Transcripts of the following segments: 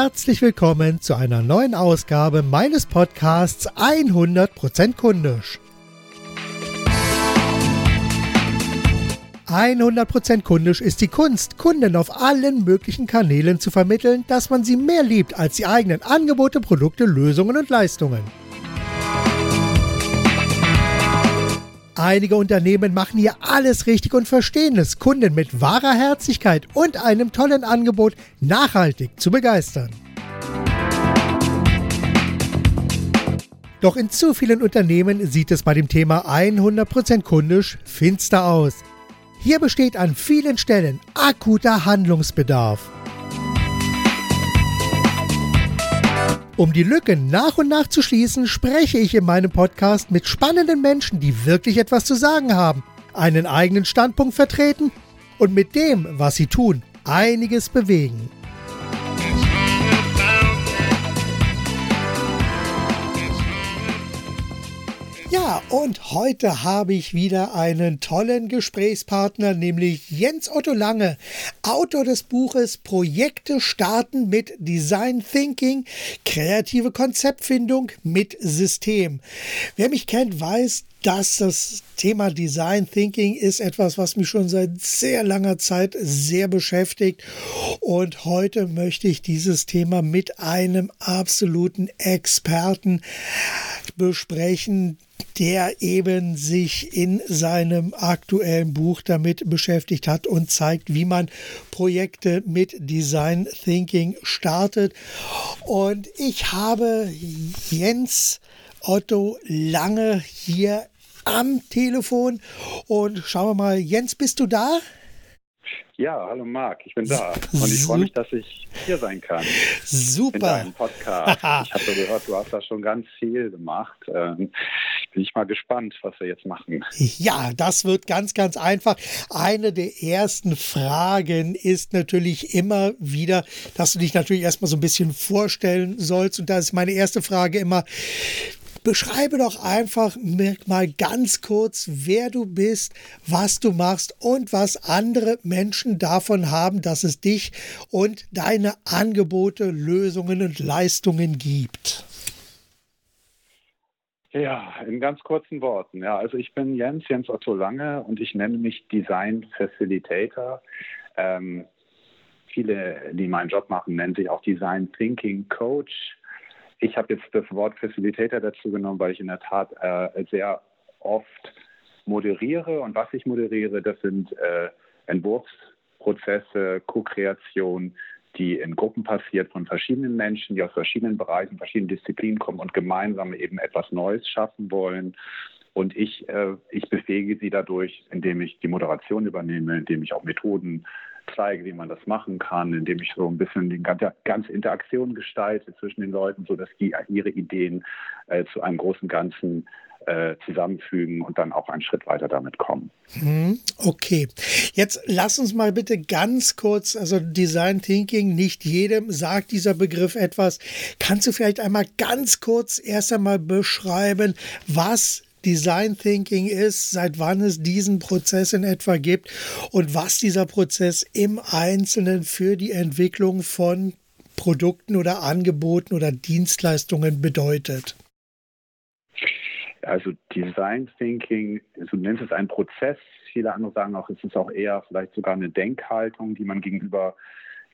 herzlich willkommen zu einer neuen Ausgabe meines Podcasts 100% kundisch. 100% kundisch ist die Kunst, Kunden auf allen möglichen Kanälen zu vermitteln, dass man sie mehr liebt als die eigenen Angebote, Produkte, Lösungen und Leistungen. Einige Unternehmen machen hier alles richtig und verstehen es, Kunden mit wahrer Herzlichkeit und einem tollen Angebot nachhaltig zu begeistern. Doch in zu vielen Unternehmen sieht es bei dem Thema 100% kundisch finster aus. Hier besteht an vielen Stellen akuter Handlungsbedarf. Um die Lücken nach und nach zu schließen, spreche ich in meinem Podcast mit spannenden Menschen, die wirklich etwas zu sagen haben, einen eigenen Standpunkt vertreten und mit dem, was sie tun, einiges bewegen. Und heute habe ich wieder einen tollen Gesprächspartner, nämlich Jens Otto Lange, Autor des Buches Projekte starten mit Design Thinking, kreative Konzeptfindung mit System. Wer mich kennt, weiß, dass das Thema Design Thinking ist etwas, was mich schon seit sehr langer Zeit sehr beschäftigt. Und heute möchte ich dieses Thema mit einem absoluten Experten besprechen, der eben sich in seinem aktuellen Buch damit beschäftigt hat und zeigt, wie man Projekte mit Design Thinking startet. Und ich habe Jens Otto Lange hier am Telefon und schauen wir mal, Jens, bist du da? Ja, hallo Marc, ich bin da und ich freue mich, dass ich hier sein kann. Super. In deinem Podcast. ich habe gehört, du hast da schon ganz viel gemacht. Ähm, bin ich mal gespannt, was wir jetzt machen. Ja, das wird ganz, ganz einfach. Eine der ersten Fragen ist natürlich immer wieder, dass du dich natürlich erstmal so ein bisschen vorstellen sollst. Und da ist meine erste Frage immer, Beschreibe doch einfach mal ganz kurz, wer du bist, was du machst und was andere Menschen davon haben, dass es dich und deine Angebote, Lösungen und Leistungen gibt. Ja, in ganz kurzen Worten. Ja, also ich bin Jens, Jens Otto Lange und ich nenne mich Design Facilitator. Ähm, viele, die meinen Job machen, nennen sich auch Design Thinking Coach. Ich habe jetzt das Wort Facilitator dazu genommen, weil ich in der Tat äh, sehr oft moderiere. Und was ich moderiere, das sind äh, Entwurfsprozesse, Co-Kreation, die in Gruppen passiert von verschiedenen Menschen, die aus verschiedenen Bereichen, verschiedenen Disziplinen kommen und gemeinsam eben etwas Neues schaffen wollen. Und ich, äh, ich befähige sie dadurch, indem ich die Moderation übernehme, indem ich auch Methoden zeige, wie man das machen kann, indem ich so ein bisschen die ganze, ganze Interaktion gestalte zwischen den Leuten, sodass die ihre Ideen äh, zu einem großen Ganzen äh, zusammenfügen und dann auch einen Schritt weiter damit kommen. Hm, okay, jetzt lass uns mal bitte ganz kurz, also Design Thinking, nicht jedem sagt dieser Begriff etwas. Kannst du vielleicht einmal ganz kurz erst einmal beschreiben, was Design Thinking ist, seit wann es diesen Prozess in etwa gibt und was dieser Prozess im Einzelnen für die Entwicklung von Produkten oder Angeboten oder Dienstleistungen bedeutet. Also Design Thinking, du nennst es einen Prozess. Viele andere sagen auch, es ist auch eher vielleicht sogar eine Denkhaltung, die man gegenüber,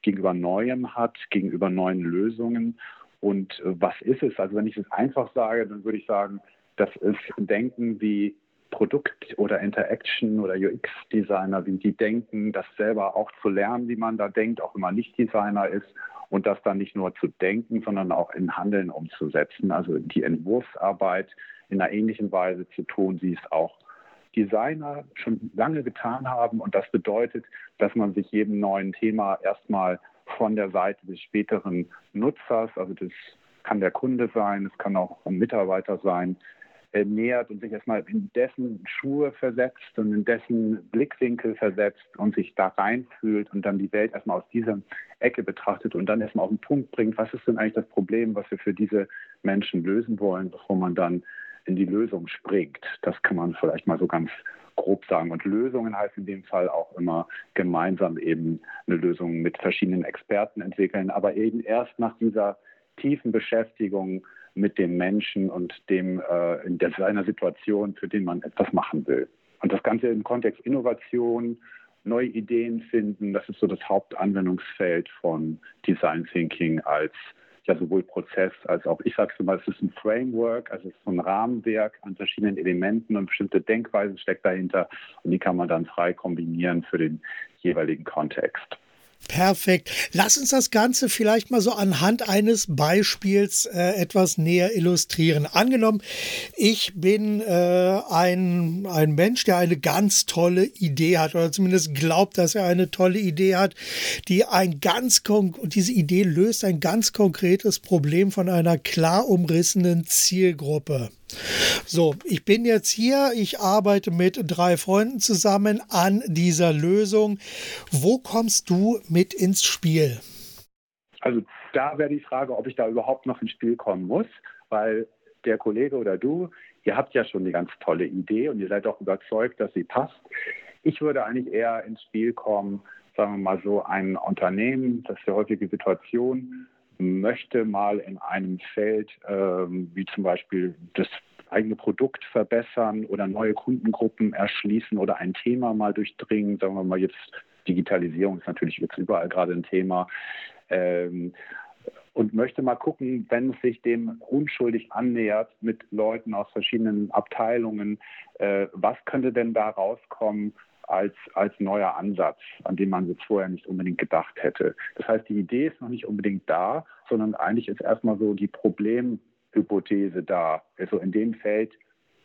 gegenüber Neuem hat, gegenüber neuen Lösungen. Und äh, was ist es? Also wenn ich es einfach sage, dann würde ich sagen, das ist Denken wie Produkt- oder Interaction- oder UX-Designer, wie die denken, das selber auch zu lernen, wie man da denkt, auch wenn man nicht Designer ist und das dann nicht nur zu denken, sondern auch in Handeln umzusetzen. Also die Entwurfsarbeit in einer ähnlichen Weise zu tun, wie es auch Designer schon lange getan haben. Und das bedeutet, dass man sich jedem neuen Thema erstmal von der Seite des späteren Nutzers, also das kann der Kunde sein, es kann auch ein Mitarbeiter sein, äh, nähert und sich erstmal in dessen Schuhe versetzt und in dessen Blickwinkel versetzt und sich da reinfühlt und dann die Welt erstmal aus dieser Ecke betrachtet und dann erstmal auf den Punkt bringt, was ist denn eigentlich das Problem, was wir für diese Menschen lösen wollen, bevor man dann in die Lösung springt. Das kann man vielleicht mal so ganz grob sagen. Und Lösungen heißt in dem Fall auch immer gemeinsam eben eine Lösung mit verschiedenen Experten entwickeln, aber eben erst nach dieser tiefen Beschäftigung mit dem Menschen und dem äh, in der, seiner Situation, für den man etwas machen will. Und das Ganze im Kontext Innovation, neue Ideen finden, das ist so das Hauptanwendungsfeld von Design Thinking als ja sowohl Prozess als auch, ich sage es mal, es ist ein Framework, also es ist so ein Rahmenwerk an verschiedenen Elementen und bestimmte Denkweisen steckt dahinter und die kann man dann frei kombinieren für den jeweiligen Kontext. Perfekt. Lass uns das Ganze vielleicht mal so anhand eines Beispiels äh, etwas näher illustrieren. Angenommen, ich bin äh, ein, ein Mensch, der eine ganz tolle Idee hat oder zumindest glaubt, dass er eine tolle Idee hat, die ein ganz und diese Idee löst ein ganz konkretes Problem von einer klar umrissenen Zielgruppe. So, ich bin jetzt hier, ich arbeite mit drei Freunden zusammen an dieser Lösung. Wo kommst du mit ins Spiel? Also da wäre die Frage, ob ich da überhaupt noch ins Spiel kommen muss, weil der Kollege oder du, ihr habt ja schon eine ganz tolle Idee und ihr seid auch überzeugt, dass sie passt. Ich würde eigentlich eher ins Spiel kommen, sagen wir mal so, ein Unternehmen, das ist die häufige Situation, möchte mal in einem Feld, ähm, wie zum Beispiel das eigene Produkt verbessern oder neue Kundengruppen erschließen oder ein Thema mal durchdringen, sagen wir mal jetzt Digitalisierung ist natürlich jetzt überall gerade ein Thema. Ähm, und möchte mal gucken, wenn es sich dem unschuldig annähert mit Leuten aus verschiedenen Abteilungen, äh, was könnte denn da rauskommen, als, als neuer Ansatz, an den man jetzt vorher nicht unbedingt gedacht hätte. Das heißt, die Idee ist noch nicht unbedingt da, sondern eigentlich ist erstmal so die Problemhypothese da. Also in dem Feld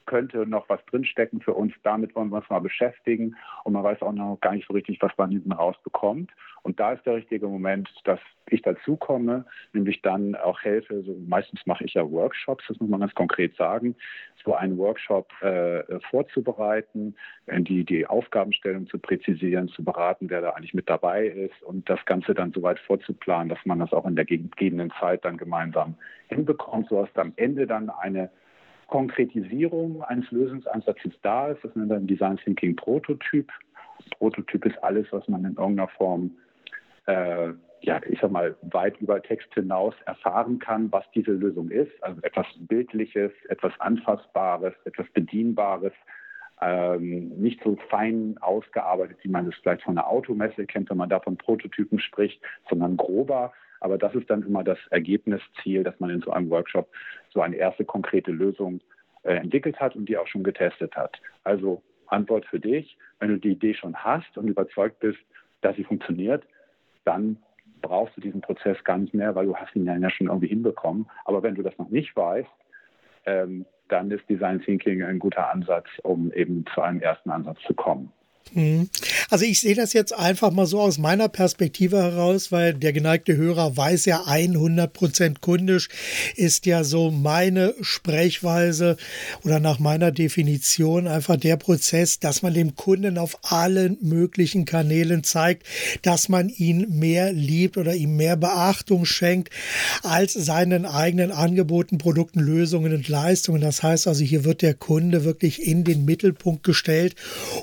könnte noch was drinstecken für uns. Damit wollen wir uns mal beschäftigen. Und man weiß auch noch gar nicht so richtig, was man hinten rausbekommt. Und da ist der richtige Moment, dass ich dazukomme, nämlich dann auch helfe. So, meistens mache ich ja Workshops, das muss man ganz konkret sagen, so einen Workshop äh, vorzubereiten, die, die Aufgabenstellung zu präzisieren, zu beraten, wer da eigentlich mit dabei ist und das Ganze dann so weit vorzuplanen, dass man das auch in der gegebenen Zeit dann gemeinsam hinbekommt, sodass am Ende dann eine Konkretisierung eines Lösungsansatzes da ist. Das nennt man Design Thinking Prototyp. Prototyp ist alles, was man in irgendeiner Form, äh, ja, ich sag mal, weit über Text hinaus erfahren kann, was diese Lösung ist. Also etwas Bildliches, etwas Anfassbares, etwas Bedienbares. Ähm, nicht so fein ausgearbeitet, wie man es vielleicht von einer Automesse kennt, wenn man da von Prototypen spricht, sondern grober, aber das ist dann immer das Ergebnisziel, dass man in so einem Workshop so eine erste konkrete Lösung äh, entwickelt hat und die auch schon getestet hat. Also Antwort für dich, wenn du die Idee schon hast und überzeugt bist, dass sie funktioniert, dann brauchst du diesen Prozess gar nicht mehr, weil du hast ihn ja schon irgendwie hinbekommen. Aber wenn du das noch nicht weißt, ähm, dann ist Design Thinking ein guter Ansatz, um eben zu einem ersten Ansatz zu kommen. Mhm. Also ich sehe das jetzt einfach mal so aus meiner Perspektive heraus, weil der geneigte Hörer weiß ja 100% kundisch ist ja so meine Sprechweise oder nach meiner Definition einfach der Prozess, dass man dem Kunden auf allen möglichen Kanälen zeigt, dass man ihn mehr liebt oder ihm mehr Beachtung schenkt als seinen eigenen Angeboten, Produkten, Lösungen und Leistungen. Das heißt also, hier wird der Kunde wirklich in den Mittelpunkt gestellt,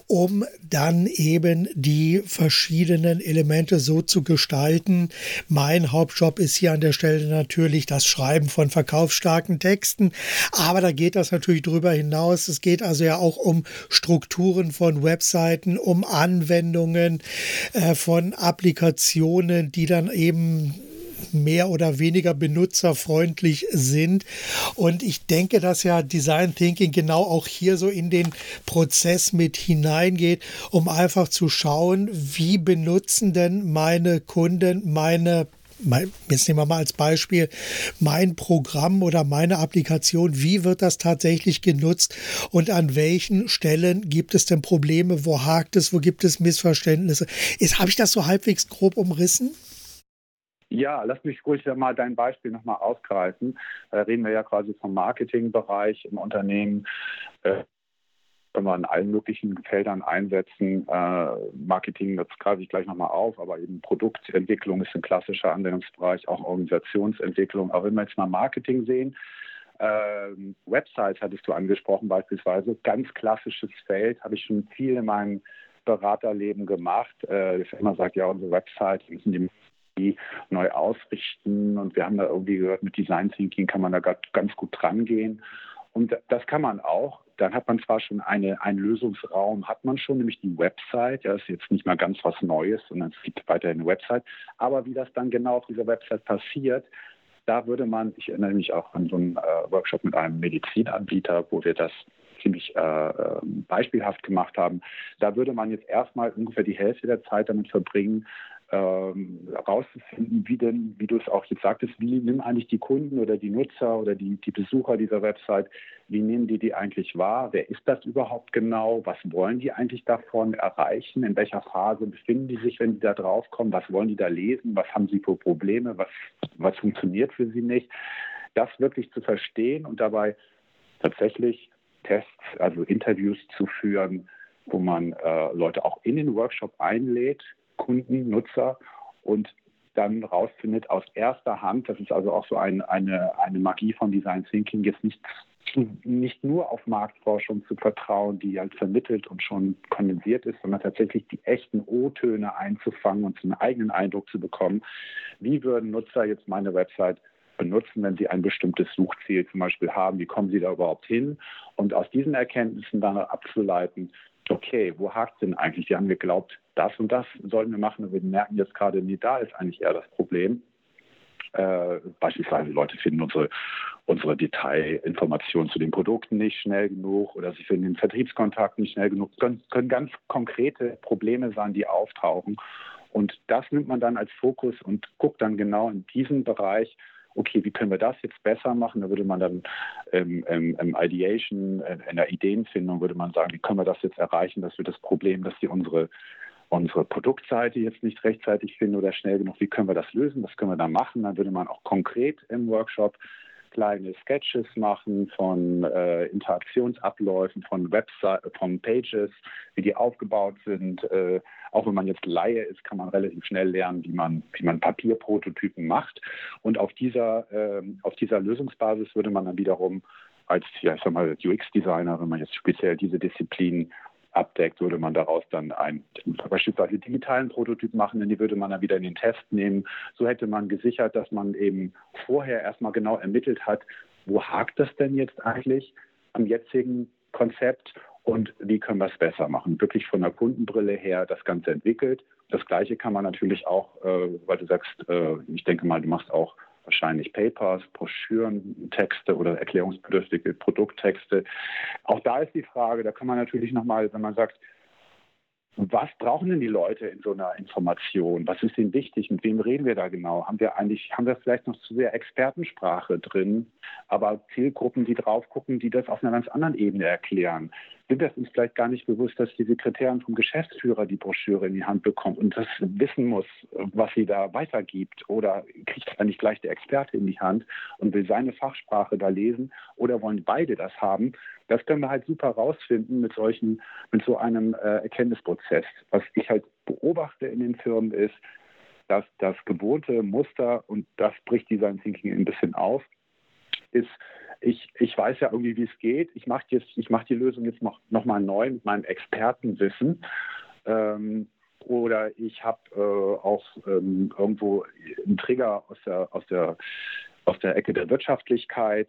um dann eben die verschiedenen Elemente so zu gestalten. Mein Hauptjob ist hier an der Stelle natürlich das Schreiben von verkaufsstarken Texten, aber da geht das natürlich drüber hinaus. Es geht also ja auch um Strukturen von Webseiten, um Anwendungen äh, von Applikationen, die dann eben mehr oder weniger benutzerfreundlich sind. Und ich denke, dass ja Design Thinking genau auch hier so in den Prozess mit hineingeht, um einfach zu schauen, wie benutzen denn meine Kunden meine jetzt nehmen wir mal als Beispiel mein Programm oder meine Applikation, wie wird das tatsächlich genutzt und an welchen Stellen gibt es denn Probleme, wo hakt es, wo gibt es Missverständnisse? Habe ich das so halbwegs grob umrissen? Ja, lass mich ruhig mal dein Beispiel nochmal ausgreifen. Da reden wir ja quasi vom Marketingbereich im Unternehmen. Äh, wenn wir in allen möglichen Feldern einsetzen. Äh, Marketing, das greife ich gleich nochmal auf, aber eben Produktentwicklung ist ein klassischer Anwendungsbereich, auch Organisationsentwicklung. Auch wenn wir jetzt mal Marketing sehen, Ähm, Websites hattest du angesprochen beispielsweise. Ganz klassisches Feld, habe ich schon viel in meinem Beraterleben gemacht. Äh, die Firma sagt, ja, unsere Website müssen die neu ausrichten und wir haben da irgendwie gehört, mit Design Thinking kann man da ganz gut dran gehen. Und das kann man auch. Dann hat man zwar schon eine, einen Lösungsraum, hat man schon, nämlich die Website. Ja, ist jetzt nicht mal ganz was Neues, sondern es gibt weiterhin eine Website. Aber wie das dann genau auf dieser Website passiert, da würde man, ich erinnere mich auch an so einen äh, Workshop mit einem Medizinanbieter, wo wir das ziemlich äh, ähm, beispielhaft gemacht haben. Da würde man jetzt erstmal ungefähr die Hälfte der Zeit damit verbringen, ähm, rauszufinden, wie denn, wie du es auch jetzt sagtest, wie nehmen eigentlich die Kunden oder die Nutzer oder die, die Besucher dieser Website, wie nehmen die die eigentlich wahr? Wer ist das überhaupt genau? Was wollen die eigentlich davon erreichen? In welcher Phase befinden die sich, wenn die da draufkommen? Was wollen die da lesen? Was haben sie für Probleme? Was, was funktioniert für sie nicht? Das wirklich zu verstehen und dabei tatsächlich Tests, also Interviews zu führen, wo man äh, Leute auch in den Workshop einlädt, Kunden, Nutzer und dann rausfindet aus erster Hand, das ist also auch so ein, eine, eine Magie von Design Thinking, jetzt nicht, nicht nur auf Marktforschung zu vertrauen, die halt vermittelt und schon kondensiert ist, sondern tatsächlich die echten O-Töne einzufangen und einen eigenen Eindruck zu bekommen, wie würden Nutzer jetzt meine Website benutzen, wenn sie ein bestimmtes Suchziel zum Beispiel haben, wie kommen sie da überhaupt hin? Und aus diesen Erkenntnissen dann abzuleiten, okay, wo hakt denn eigentlich? Die haben geglaubt, das und das sollen wir machen und wir merken jetzt gerade, nee, da ist eigentlich eher das Problem. Äh, beispielsweise Leute finden unsere, unsere Detailinformationen zu den Produkten nicht schnell genug oder sie finden den Vertriebskontakt nicht schnell genug. Können, können ganz konkrete Probleme sein, die auftauchen. Und das nimmt man dann als Fokus und guckt dann genau in diesem Bereich, okay, wie können wir das jetzt besser machen? Da würde man dann ähm, ähm, im Ideation, äh, in der Ideenfindung, würde man sagen, wie können wir das jetzt erreichen, dass wir das Problem, dass die unsere unsere Produktseite jetzt nicht rechtzeitig finden oder schnell genug, wie können wir das lösen, was können wir da machen. Dann würde man auch konkret im Workshop kleine Sketches machen von äh, Interaktionsabläufen, von Website, von Pages, wie die aufgebaut sind. Äh, auch wenn man jetzt Laie ist, kann man relativ schnell lernen, wie man, wie man Papierprototypen macht. Und auf dieser, äh, auf dieser Lösungsbasis würde man dann wiederum als, ja, UX-Designer, wenn man jetzt speziell diese Disziplin abdeckt, würde man daraus dann einen beispielsweise digitalen Prototyp machen, denn die würde man dann wieder in den Test nehmen. So hätte man gesichert, dass man eben vorher erstmal genau ermittelt hat, wo hakt das denn jetzt eigentlich am jetzigen Konzept und wie können wir es besser machen. Wirklich von der Kundenbrille her das Ganze entwickelt. Das Gleiche kann man natürlich auch, äh, weil du sagst, äh, ich denke mal, du machst auch wahrscheinlich Papers, Broschüren, Texte oder erklärungsbedürftige Produkttexte. Auch da ist die Frage, da kann man natürlich nochmal, wenn man sagt, was brauchen denn die Leute in so einer Information? Was ist ihnen wichtig? Mit wem reden wir da genau? Haben wir eigentlich, haben wir vielleicht noch zu sehr Expertensprache drin, aber Zielgruppen, die drauf gucken, die das auf einer ganz anderen Ebene erklären? Sind wir uns vielleicht gar nicht bewusst, dass die Sekretärin vom Geschäftsführer die Broschüre in die Hand bekommt und das wissen muss, was sie da weitergibt? Oder kriegt das nicht gleich der Experte in die Hand und will seine Fachsprache da lesen? Oder wollen beide das haben? Das können wir halt super rausfinden mit solchen, mit so einem äh, Erkenntnisprozess. Was ich halt beobachte in den Firmen ist, dass das gewohnte Muster, und das bricht Design Thinking ein bisschen auf, ist, ich, ich weiß ja irgendwie, wie es geht. Ich mache jetzt, die Lösung jetzt noch, noch mal neu mit meinem Expertenwissen. Ähm, oder ich habe äh, auch ähm, irgendwo einen Trigger aus der, aus der, aus der Ecke der Wirtschaftlichkeit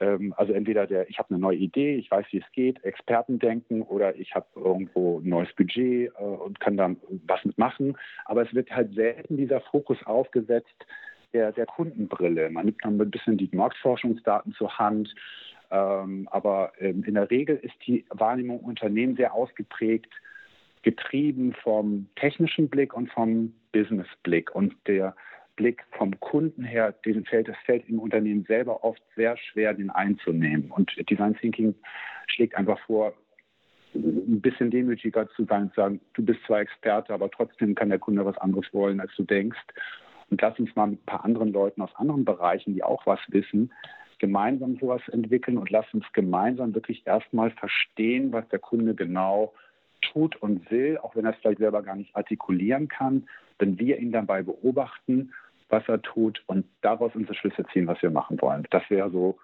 ähm, also entweder der, ich habe eine neue Idee, ich weiß, wie es geht, Experten denken, oder ich habe irgendwo ein neues Budget äh, und kann dann was mitmachen. Aber es wird halt selten dieser Fokus aufgesetzt der, der Kundenbrille. Man nimmt dann ein bisschen die Marktforschungsdaten zur Hand. Ähm, aber ähm, in der Regel ist die Wahrnehmung Unternehmen sehr ausgeprägt, getrieben vom technischen Blick und vom Businessblick. Und der Blick vom Kunden her, den fällt es fällt im Unternehmen selber oft sehr schwer, den einzunehmen. Und Design Thinking schlägt einfach vor, ein bisschen demütiger zu sein und zu sagen, du bist zwar Experte, aber trotzdem kann der Kunde was anderes wollen, als du denkst. Und lass uns mal mit ein paar anderen Leuten aus anderen Bereichen, die auch was wissen, gemeinsam sowas entwickeln und lass uns gemeinsam wirklich erstmal verstehen, was der Kunde genau tut und will, auch wenn er es vielleicht selber gar nicht artikulieren kann, wenn wir ihn dabei beobachten was er tut und daraus unsere Schlüsse ziehen, was wir machen wollen. Das wäre so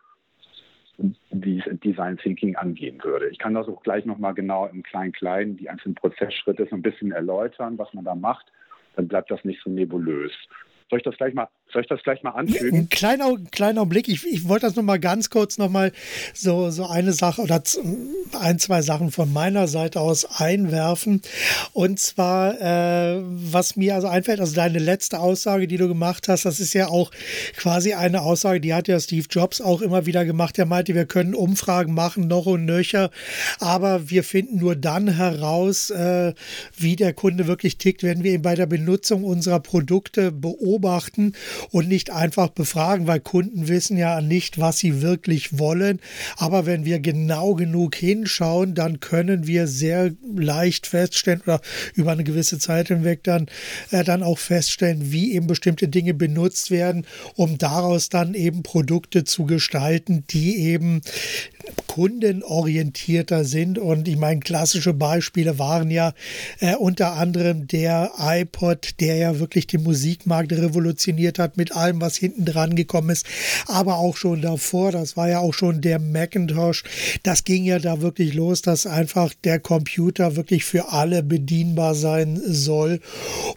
Design Thinking angehen würde. Ich kann das auch gleich nochmal genau im Klein-Klein die einzelnen Prozessschritte so ein bisschen erläutern, was man da macht. Dann bleibt das nicht so nebulös. Soll ich das gleich mal, soll ich das gleich mal anfügen? Ein kleiner, kleiner Blick. Ich, ich wollte das noch mal ganz kurz noch mal so, so eine Sache oder ein, zwei Sachen von meiner Seite aus einwerfen. Und zwar, äh, was mir also einfällt, also deine letzte Aussage, die du gemacht hast, das ist ja auch quasi eine Aussage, die hat ja Steve Jobs auch immer wieder gemacht. Er meinte, wir können Umfragen machen, noch und nöcher, aber wir finden nur dann heraus, äh, wie der Kunde wirklich tickt, wenn wir ihn bei der Benutzung unserer Produkte beobachten und nicht einfach befragen, weil Kunden wissen ja nicht, was sie wirklich wollen. Aber wenn wir genau genug hinschauen, dann können wir sehr leicht feststellen oder über eine gewisse Zeit hinweg dann, äh, dann auch feststellen, wie eben bestimmte Dinge benutzt werden, um daraus dann eben Produkte zu gestalten, die eben kundenorientierter sind. Und ich meine, klassische Beispiele waren ja äh, unter anderem der iPod, der ja wirklich den Musikmarkt revolutioniert hat mit allem, was hinten dran gekommen ist. Aber auch schon davor, das war ja auch schon der Macintosh. Das ging ja da wirklich los, dass einfach der Computer wirklich für alle bedienbar sein soll.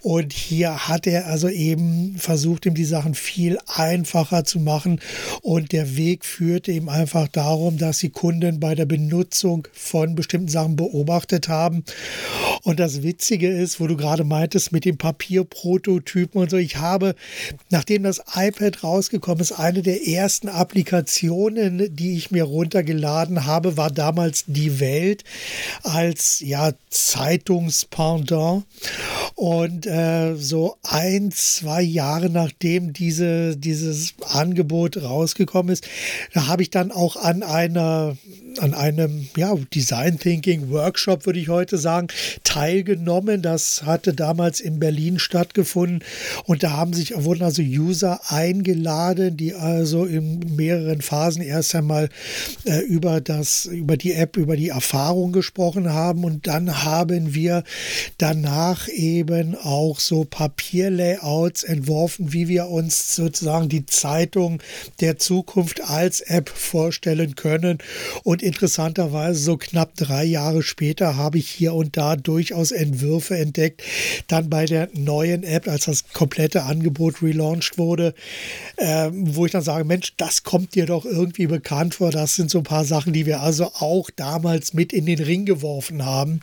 Und hier hat er also eben versucht, ihm die Sachen viel einfacher zu machen. Und der Weg führte ihm einfach darum, dass die Kunden bei der Benutzung von bestimmten Sachen beobachtet haben. Und das Witzige ist, wo du gerade meintest mit dem Papierprototypen und so, ich habe, nachdem das iPad rausgekommen ist, eine der ersten Applikationen, die ich mir runtergeladen habe, war damals Die Welt als ja Zeitungspendant. Und äh, so ein, zwei Jahre nachdem diese, dieses Angebot rausgekommen ist, da habe ich dann auch an einer uh, an einem ja, Design Thinking Workshop, würde ich heute sagen, teilgenommen. Das hatte damals in Berlin stattgefunden. Und da haben sich, wurden also User eingeladen, die also in mehreren Phasen erst einmal äh, über das, über die App, über die Erfahrung gesprochen haben. Und dann haben wir danach eben auch so Papierlayouts entworfen, wie wir uns sozusagen die Zeitung der Zukunft als App vorstellen können. Und interessanterweise so knapp drei Jahre später habe ich hier und da durchaus Entwürfe entdeckt. Dann bei der neuen App, als das komplette Angebot relaunched wurde, äh, wo ich dann sage, Mensch, das kommt dir doch irgendwie bekannt vor. Das sind so ein paar Sachen, die wir also auch damals mit in den Ring geworfen haben.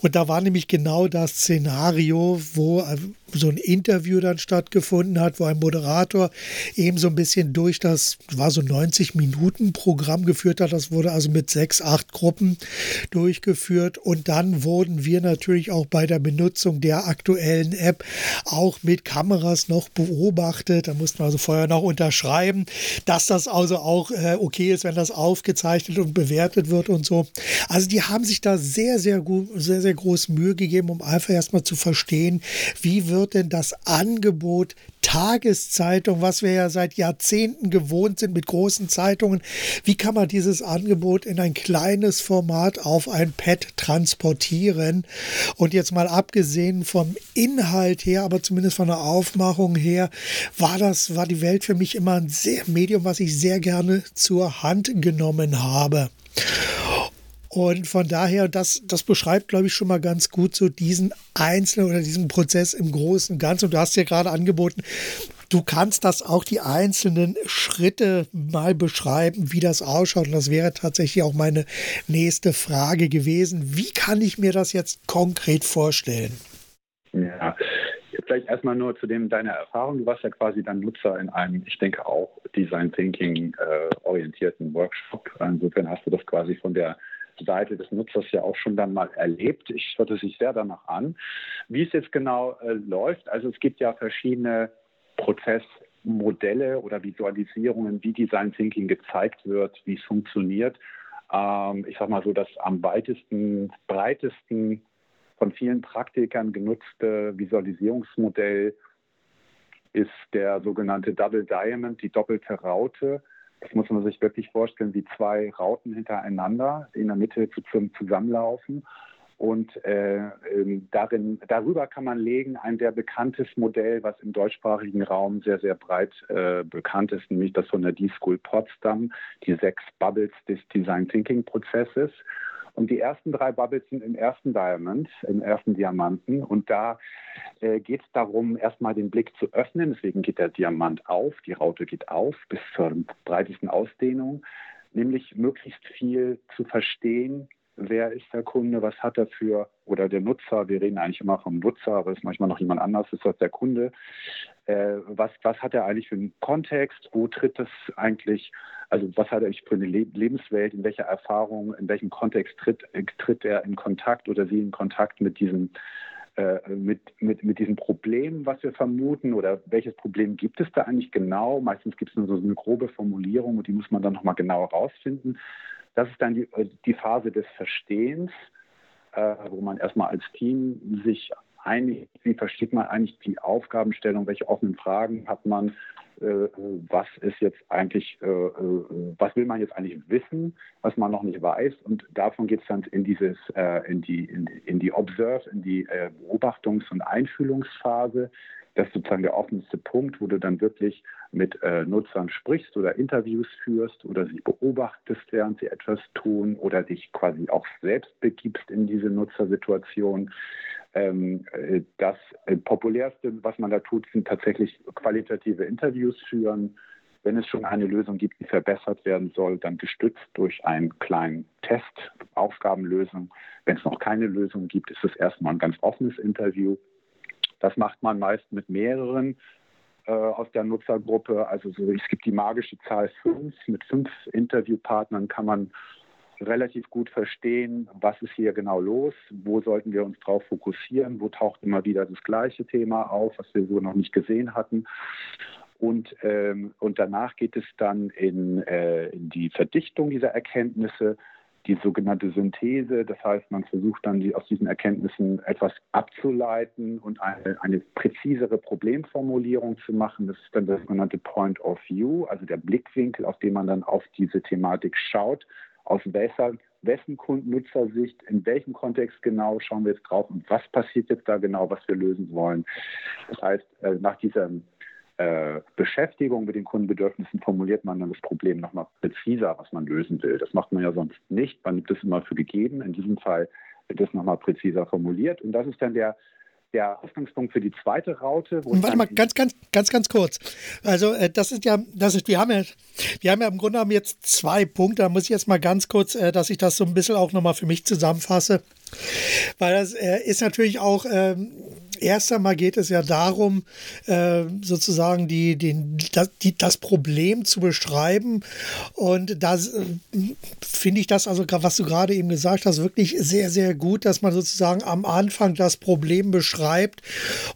Und da war nämlich genau das Szenario, wo äh, so ein Interview dann stattgefunden hat, wo ein Moderator eben so ein bisschen durch das, war so 90 Minuten Programm geführt hat. Das wurde also mit sechs, acht Gruppen durchgeführt. Und dann wurden wir natürlich auch bei der Benutzung der aktuellen App auch mit Kameras noch beobachtet. Da mussten wir also vorher noch unterschreiben, dass das also auch äh, okay ist, wenn das aufgezeichnet und bewertet wird und so. Also die haben sich da sehr, sehr gut, sehr, sehr groß Mühe gegeben, um einfach erstmal zu verstehen, wie wird denn das Angebot Tageszeitung, was wir ja seit Jahrzehnten gewohnt sind mit großen Zeitungen, wie kann man dieses Angebot in ein kleines Format auf ein Pad transportieren? Und jetzt mal abgesehen vom Inhalt her, aber zumindest von der Aufmachung her, war das, war die Welt für mich immer ein sehr Medium, was ich sehr gerne zur Hand genommen habe. Und von daher, das, das beschreibt, glaube ich, schon mal ganz gut so diesen einzelnen oder diesen Prozess im Großen und Ganzen. Und du hast ja gerade angeboten, du kannst das auch die einzelnen Schritte mal beschreiben, wie das ausschaut. Und das wäre tatsächlich auch meine nächste Frage gewesen. Wie kann ich mir das jetzt konkret vorstellen? Ja, vielleicht erstmal nur zu dem deiner Erfahrung. Du warst ja quasi dann Nutzer in einem, ich denke auch Design Thinking äh, orientierten Workshop. Insofern hast du das quasi von der Seite des Nutzers ja auch schon dann mal erlebt. Ich hörte sich sehr danach an. Wie es jetzt genau äh, läuft, also es gibt ja verschiedene Prozessmodelle oder Visualisierungen, wie Design Thinking gezeigt wird, wie es funktioniert. Ähm, ich sage mal so, das am weitesten, breitesten von vielen Praktikern genutzte Visualisierungsmodell ist der sogenannte Double Diamond, die doppelte Raute. Das muss man sich wirklich vorstellen wie zwei Rauten hintereinander, in der Mitte Zusammenlaufen. Und äh, ähm, darin, darüber kann man legen ein sehr bekanntes Modell, was im deutschsprachigen Raum sehr, sehr breit äh, bekannt ist, nämlich das von der D-School Potsdam, die sechs Bubbles des Design Thinking Prozesses. Und die ersten drei Bubbles sind im ersten Diamond, im ersten Diamanten. Und da äh, geht es darum, erstmal den Blick zu öffnen. Deswegen geht der Diamant auf, die Raute geht auf bis zur breitesten Ausdehnung, nämlich möglichst viel zu verstehen, wer ist der Kunde, was hat er für, oder der Nutzer, wir reden eigentlich immer vom Nutzer, aber es ist manchmal noch jemand anders, ist das der Kunde. Äh, was, was hat er eigentlich für einen Kontext, wo tritt es eigentlich, also was hat er eigentlich für eine Le Lebenswelt, in welcher Erfahrung, in welchem Kontext tritt, tritt er in Kontakt oder sie in Kontakt mit diesem äh, mit, mit, mit diesem Problem, was wir vermuten, oder welches Problem gibt es da eigentlich genau? Meistens gibt es nur so eine grobe Formulierung und die muss man dann nochmal genau herausfinden. Das ist dann die, äh, die Phase des Verstehens, äh, wo man erstmal als Team sich einig, wie versteht man eigentlich die Aufgabenstellung, welche offenen Fragen hat man, äh, was ist jetzt eigentlich, äh, äh was will man jetzt eigentlich wissen, was man noch nicht weiß. Und davon geht es dann in dieses, äh, in die, in, in, die Observe, in die Beobachtungs- und Einfühlungsphase. Das ist sozusagen der offenste Punkt, wo du dann wirklich mit äh, Nutzern sprichst oder Interviews führst oder sie beobachtest, während sie etwas tun oder dich quasi auch selbst begibst in diese Nutzersituation. Ähm, äh, das äh, populärste, was man da tut, sind tatsächlich qualitative Interviews führen. Wenn es schon eine Lösung gibt, die verbessert werden soll, dann gestützt durch einen kleinen Test, Aufgabenlösung. Wenn es noch keine Lösung gibt, ist es erstmal ein ganz offenes Interview. Das macht man meist mit mehreren äh, aus der Nutzergruppe. Also so, es gibt die magische Zahl fünf. Mit fünf Interviewpartnern kann man relativ gut verstehen, was ist hier genau los, wo sollten wir uns darauf fokussieren, wo taucht immer wieder das gleiche Thema auf, was wir so noch nicht gesehen hatten. Und, ähm, und danach geht es dann in, äh, in die Verdichtung dieser Erkenntnisse die sogenannte Synthese. Das heißt, man versucht dann die, aus diesen Erkenntnissen etwas abzuleiten und eine, eine präzisere Problemformulierung zu machen. Das ist dann der sogenannte Point of View, also der Blickwinkel, auf den man dann auf diese Thematik schaut. Aus welcher, wessen Kundennutzersicht, in welchem Kontext genau schauen wir jetzt drauf und was passiert jetzt da genau, was wir lösen wollen. Das heißt, äh, nach diesem äh, Beschäftigung mit den Kundenbedürfnissen formuliert man dann das Problem nochmal präziser, was man lösen will. Das macht man ja sonst nicht. Man nimmt das immer für gegeben. In diesem Fall wird das nochmal präziser formuliert. Und das ist dann der der Ausgangspunkt für die zweite Raute. Warte mal, ganz, ganz, ganz, ganz kurz. Also äh, das ist ja, das ist, wir haben ja, wir haben ja im Grunde genommen jetzt zwei Punkte. Da muss ich jetzt mal ganz kurz, äh, dass ich das so ein bisschen auch nochmal für mich zusammenfasse. Weil das äh, ist natürlich auch, ähm, erst einmal geht es ja darum, äh, sozusagen die, den, das, die, das Problem zu beschreiben. Und da äh, finde ich das, also was du gerade eben gesagt hast, wirklich sehr, sehr gut, dass man sozusagen am Anfang das Problem beschreibt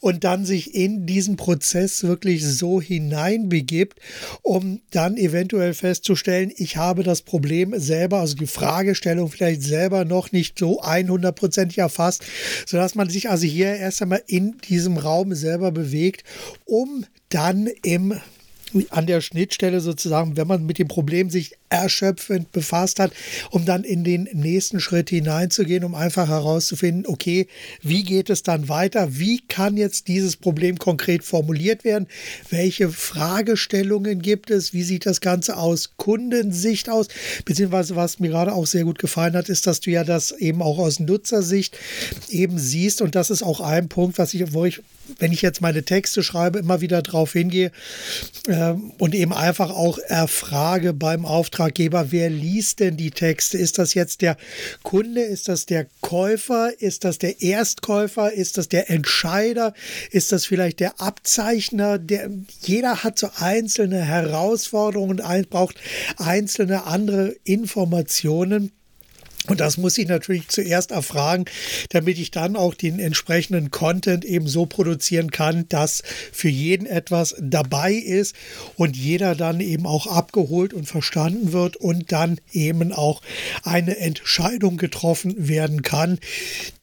und dann sich in diesen Prozess wirklich so hineinbegibt, um dann eventuell festzustellen, ich habe das Problem selber, also die Fragestellung vielleicht selber noch nicht so 100% erfasst, sodass man sich also hier erst einmal in diesem Raum selber bewegt, um dann im an der Schnittstelle sozusagen, wenn man mit dem Problem sich erschöpfend befasst hat, um dann in den nächsten Schritt hineinzugehen, um einfach herauszufinden, okay, wie geht es dann weiter? Wie kann jetzt dieses Problem konkret formuliert werden? Welche Fragestellungen gibt es? Wie sieht das Ganze aus Kundensicht aus? Beziehungsweise was mir gerade auch sehr gut gefallen hat, ist, dass du ja das eben auch aus Nutzersicht eben siehst und das ist auch ein Punkt, was ich, wo ich wenn ich jetzt meine Texte schreibe, immer wieder drauf hingehe äh, und eben einfach auch erfrage beim Auftraggeber, wer liest denn die Texte? Ist das jetzt der Kunde? Ist das der Käufer? Ist das der Erstkäufer? Ist das der Entscheider? Ist das vielleicht der Abzeichner? Der, jeder hat so einzelne Herausforderungen und braucht einzelne andere Informationen. Und das muss ich natürlich zuerst erfragen, damit ich dann auch den entsprechenden Content eben so produzieren kann, dass für jeden etwas dabei ist und jeder dann eben auch abgeholt und verstanden wird und dann eben auch eine Entscheidung getroffen werden kann,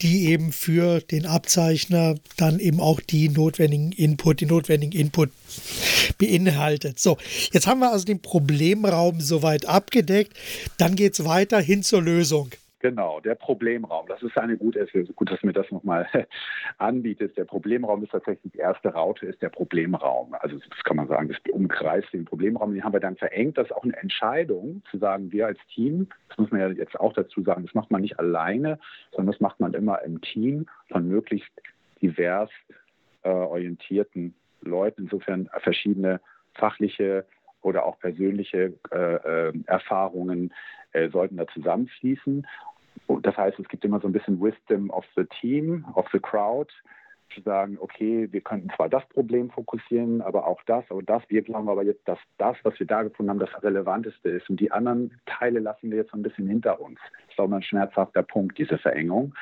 die eben für den Abzeichner dann eben auch die notwendigen Input, die notwendigen Input beinhaltet. So, jetzt haben wir also den Problemraum soweit abgedeckt. Dann geht es weiter hin zur Lösung. Genau, der Problemraum. Das ist eine gute, gut, dass mir das nochmal anbietet. Der Problemraum ist tatsächlich die erste Raute, ist der Problemraum. Also das kann man sagen, das umkreist den Problemraum. Den haben wir dann verengt. Das ist auch eine Entscheidung, zu sagen, wir als Team, das muss man ja jetzt auch dazu sagen, das macht man nicht alleine, sondern das macht man immer im Team von möglichst divers äh, orientierten Leuten. Insofern verschiedene fachliche oder auch persönliche äh, äh, Erfahrungen äh, sollten da zusammenfließen. Das heißt, es gibt immer so ein bisschen Wisdom of the Team, of the Crowd, zu sagen, okay, wir könnten zwar das Problem fokussieren, aber auch das oder das. Wir glauben aber jetzt, dass das, was wir da gefunden haben, das relevanteste ist. Und die anderen Teile lassen wir jetzt so ein bisschen hinter uns. Das ist auch mal ein schmerzhafter Punkt, diese Verengung,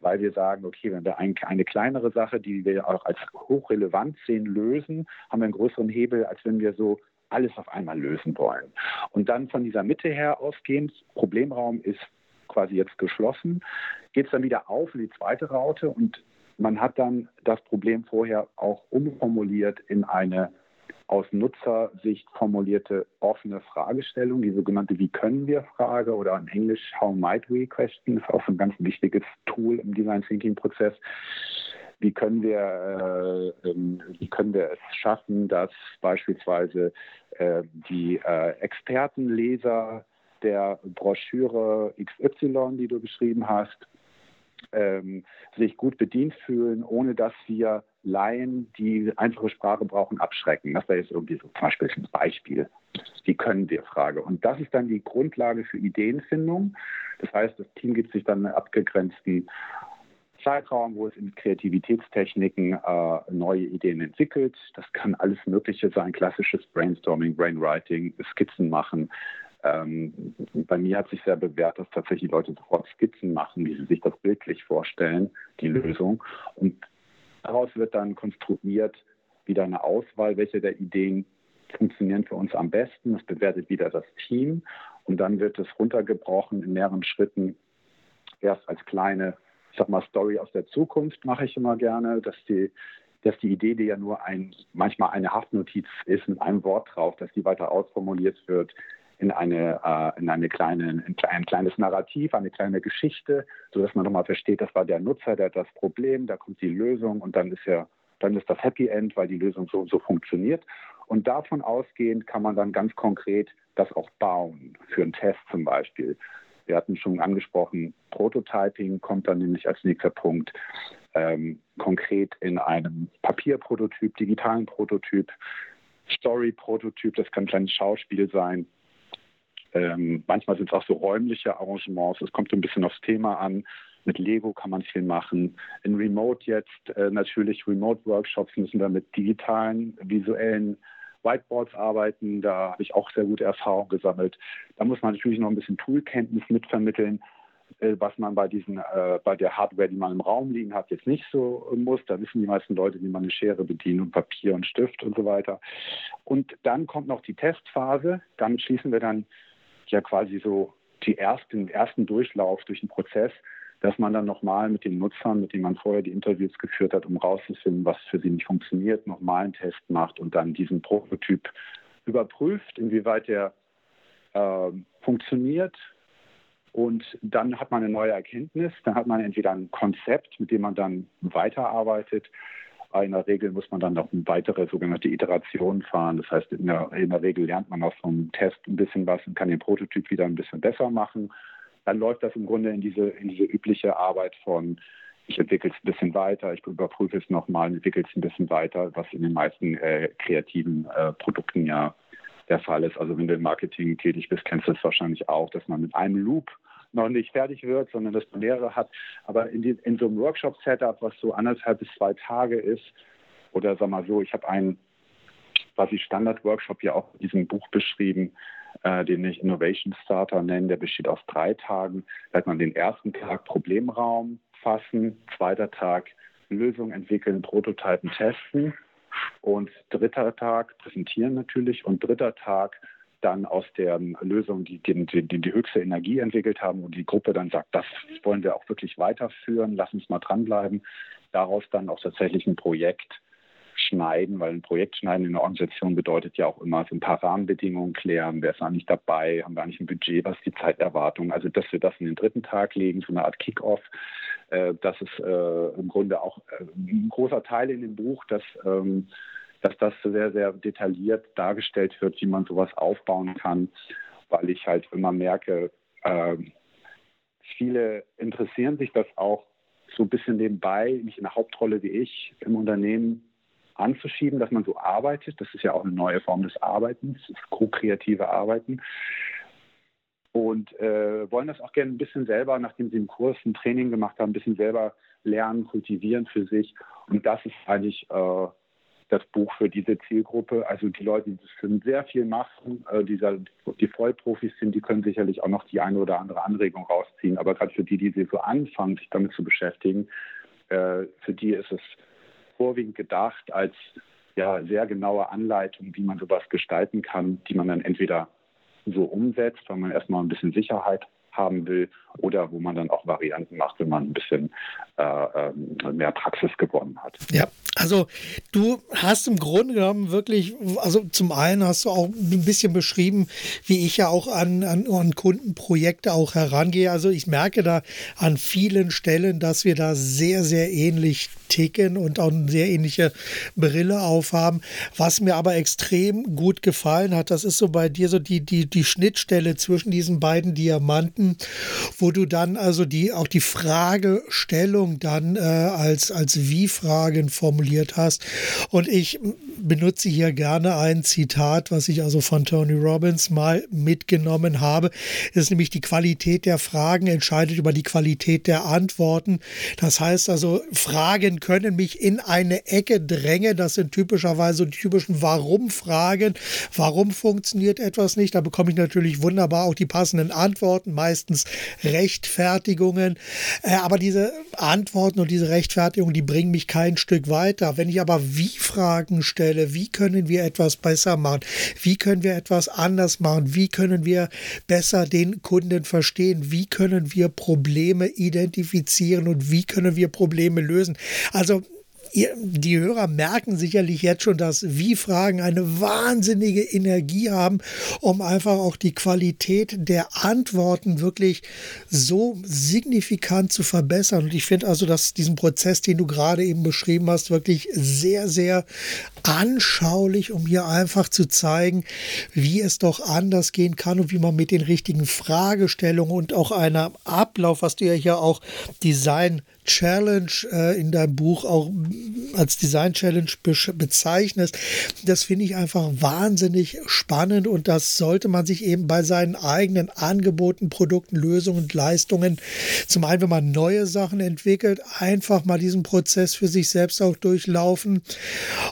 weil wir sagen, okay, wenn wir ein, eine kleinere Sache, die wir auch als hochrelevant sehen, lösen, haben wir einen größeren Hebel, als wenn wir so alles auf einmal lösen wollen. Und dann von dieser Mitte her ausgehend, Problemraum ist quasi jetzt geschlossen, geht es dann wieder auf in die zweite Raute und man hat dann das Problem vorher auch umformuliert in eine aus Nutzersicht formulierte offene Fragestellung, die sogenannte Wie können wir Frage oder in Englisch How might we Question, ist auch so ein ganz wichtiges Tool im Design Thinking Prozess. Wie können wir, äh, ähm, wie können wir es schaffen, dass beispielsweise äh, die äh, Expertenleser der Broschüre XY, die du beschrieben hast, ähm, sich gut bedient fühlen, ohne dass wir Laien, die einfache Sprache brauchen, abschrecken. Das wäre jetzt irgendwie so zum Beispiel ein Beispiel. Wie können wir Frage? Und das ist dann die Grundlage für Ideenfindung. Das heißt, das Team gibt sich dann einen abgegrenzten Zeitraum, wo es in Kreativitätstechniken äh, neue Ideen entwickelt. Das kann alles Mögliche sein, klassisches Brainstorming, Brainwriting, Skizzen machen. Ähm, bei mir hat sich sehr bewährt, dass tatsächlich Leute sofort Skizzen machen, wie sie sich das bildlich vorstellen, die Lösung. Und daraus wird dann konstruiert wieder eine Auswahl, welche der Ideen funktionieren für uns am besten. Das bewertet wieder das Team und dann wird es runtergebrochen in mehreren Schritten erst als kleine ich sag mal, Story aus der Zukunft mache ich immer gerne, dass die, dass die Idee, die ja nur ein, manchmal eine Haftnotiz ist mit einem Wort drauf, dass die weiter ausformuliert wird in eine, äh, in eine kleine, in ein kleines Narrativ, eine kleine Geschichte, so dass man nochmal versteht, das war der Nutzer, der hat das Problem, da kommt die Lösung und dann ist ja, dann ist das Happy End, weil die Lösung so und so funktioniert. Und davon ausgehend kann man dann ganz konkret das auch bauen, für einen Test zum Beispiel. Wir hatten schon angesprochen, Prototyping kommt dann nämlich als nächster Punkt. Ähm, konkret in einem Papierprototyp, digitalen Prototyp, Story-Prototyp, das kann ein kleines Schauspiel sein. Ähm, manchmal sind es auch so räumliche Arrangements. Es kommt so ein bisschen aufs Thema an. Mit Lego kann man viel machen. In Remote jetzt äh, natürlich Remote-Workshops müssen wir mit digitalen, visuellen Whiteboards arbeiten. Da habe ich auch sehr gute Erfahrungen gesammelt. Da muss man natürlich noch ein bisschen Toolkenntnis mitvermitteln, äh, was man bei diesen, äh, bei der Hardware, die man im Raum liegen hat, jetzt nicht so muss. Da wissen die meisten Leute, wie man eine Schere bedient und Papier und Stift und so weiter. Und dann kommt noch die Testphase. Damit schließen wir dann ja quasi so die ersten, den ersten Durchlauf durch den Prozess dass man dann nochmal mit den Nutzern, mit denen man vorher die Interviews geführt hat, um rauszufinden, was für sie nicht funktioniert, nochmal einen Test macht und dann diesen Prototyp überprüft, inwieweit der äh, funktioniert. Und dann hat man eine neue Erkenntnis, dann hat man entweder ein Konzept, mit dem man dann weiterarbeitet. In der Regel muss man dann noch weitere sogenannte Iterationen fahren. Das heißt, in der, in der Regel lernt man auch vom Test ein bisschen was und kann den Prototyp wieder ein bisschen besser machen dann läuft das im Grunde in diese, in diese übliche Arbeit von, ich entwickle es ein bisschen weiter, ich überprüfe es nochmal, entwickle es ein bisschen weiter, was in den meisten äh, kreativen äh, Produkten ja der Fall ist. Also wenn du im Marketing tätig bist, kennst du es wahrscheinlich auch, dass man mit einem Loop noch nicht fertig wird, sondern dass man mehrere hat. Aber in, die, in so einem Workshop-Setup, was so anderthalb bis zwei Tage ist, oder sag mal so, ich habe einen quasi Standard-Workshop ja auch in diesem Buch beschrieben, äh, den ich Innovation Starter nenne. Der besteht aus drei Tagen. Da hat man den ersten Tag Problemraum fassen, zweiter Tag Lösung entwickeln, Prototypen testen und dritter Tag präsentieren natürlich und dritter Tag dann aus der Lösung, die die, die die, höchste Energie entwickelt haben und die Gruppe dann sagt, das wollen wir auch wirklich weiterführen, lass uns mal dranbleiben, daraus dann auch tatsächlich ein Projekt schneiden, weil ein Projekt schneiden in einer Organisation bedeutet ja auch immer so ein paar Rahmenbedingungen klären, wer ist eigentlich dabei, haben wir eigentlich ein Budget, was ist die Zeiterwartung, also dass wir das in den dritten Tag legen, so eine Art Kick-off, äh, das ist äh, im Grunde auch äh, ein großer Teil in dem Buch, dass ähm, dass das sehr, sehr detailliert dargestellt wird, wie man sowas aufbauen kann, weil ich halt immer merke, äh, viele interessieren sich das auch so ein bisschen nebenbei, nicht in der Hauptrolle wie ich, im Unternehmen anzuschieben, dass man so arbeitet. Das ist ja auch eine neue Form des Arbeitens, das ko-kreative Arbeiten. Und äh, wollen das auch gerne ein bisschen selber, nachdem sie im Kurs ein Training gemacht haben, ein bisschen selber lernen, kultivieren für sich. Und das ist eigentlich äh, das Buch für diese Zielgruppe. Also die Leute, die das sehr viel machen, äh, dieser, die Vollprofis sind, die können sicherlich auch noch die eine oder andere Anregung rausziehen. Aber gerade für die, die so anfangen, sich damit zu beschäftigen, äh, für die ist es vorwiegend gedacht als ja, sehr genaue Anleitung, wie man sowas gestalten kann, die man dann entweder so umsetzt, weil man erstmal ein bisschen Sicherheit haben will oder wo man dann auch Varianten macht, wenn man ein bisschen äh, ähm, mehr Praxis gewonnen hat. Ja, also du hast im Grunde genommen wirklich, also zum einen hast du auch ein bisschen beschrieben, wie ich ja auch an, an, an Kundenprojekte auch herangehe. Also ich merke da an vielen Stellen, dass wir da sehr, sehr ähnlich ticken und auch eine sehr ähnliche Brille aufhaben. Was mir aber extrem gut gefallen hat, das ist so bei dir so die, die, die Schnittstelle zwischen diesen beiden Diamanten, wo du dann also die auch die Fragestellung dann äh, als, als Wie-Fragen formuliert hast. Und ich benutze hier gerne ein Zitat, was ich also von Tony Robbins mal mitgenommen habe. Das ist nämlich die Qualität der Fragen entscheidet über die Qualität der Antworten. Das heißt also, Fragen können mich in eine Ecke drängen. Das sind typischerweise die typischen Warum-Fragen. Warum funktioniert etwas nicht? Da bekomme ich natürlich wunderbar auch die passenden Antworten, meistens Rechtfertigungen. Äh, aber diese Antworten und diese Rechtfertigungen, die bringen mich kein Stück weiter. Wenn ich aber Wie-Fragen stelle, wie können wir etwas besser machen? Wie können wir etwas anders machen? Wie können wir besser den Kunden verstehen? Wie können wir Probleme identifizieren und wie können wir Probleme lösen? Also die Hörer merken sicherlich jetzt schon, dass Wie-Fragen eine wahnsinnige Energie haben, um einfach auch die Qualität der Antworten wirklich so signifikant zu verbessern. Und ich finde also, dass diesen Prozess, den du gerade eben beschrieben hast, wirklich sehr, sehr anschaulich, um hier einfach zu zeigen, wie es doch anders gehen kann und wie man mit den richtigen Fragestellungen und auch einem Ablauf, was du ja hier auch Design Challenge äh, in deinem Buch auch als Design Challenge bezeichnest. Das finde ich einfach wahnsinnig spannend und das sollte man sich eben bei seinen eigenen Angeboten, Produkten, Lösungen und Leistungen, zum einen, wenn man neue Sachen entwickelt, einfach mal diesen Prozess für sich selbst auch durchlaufen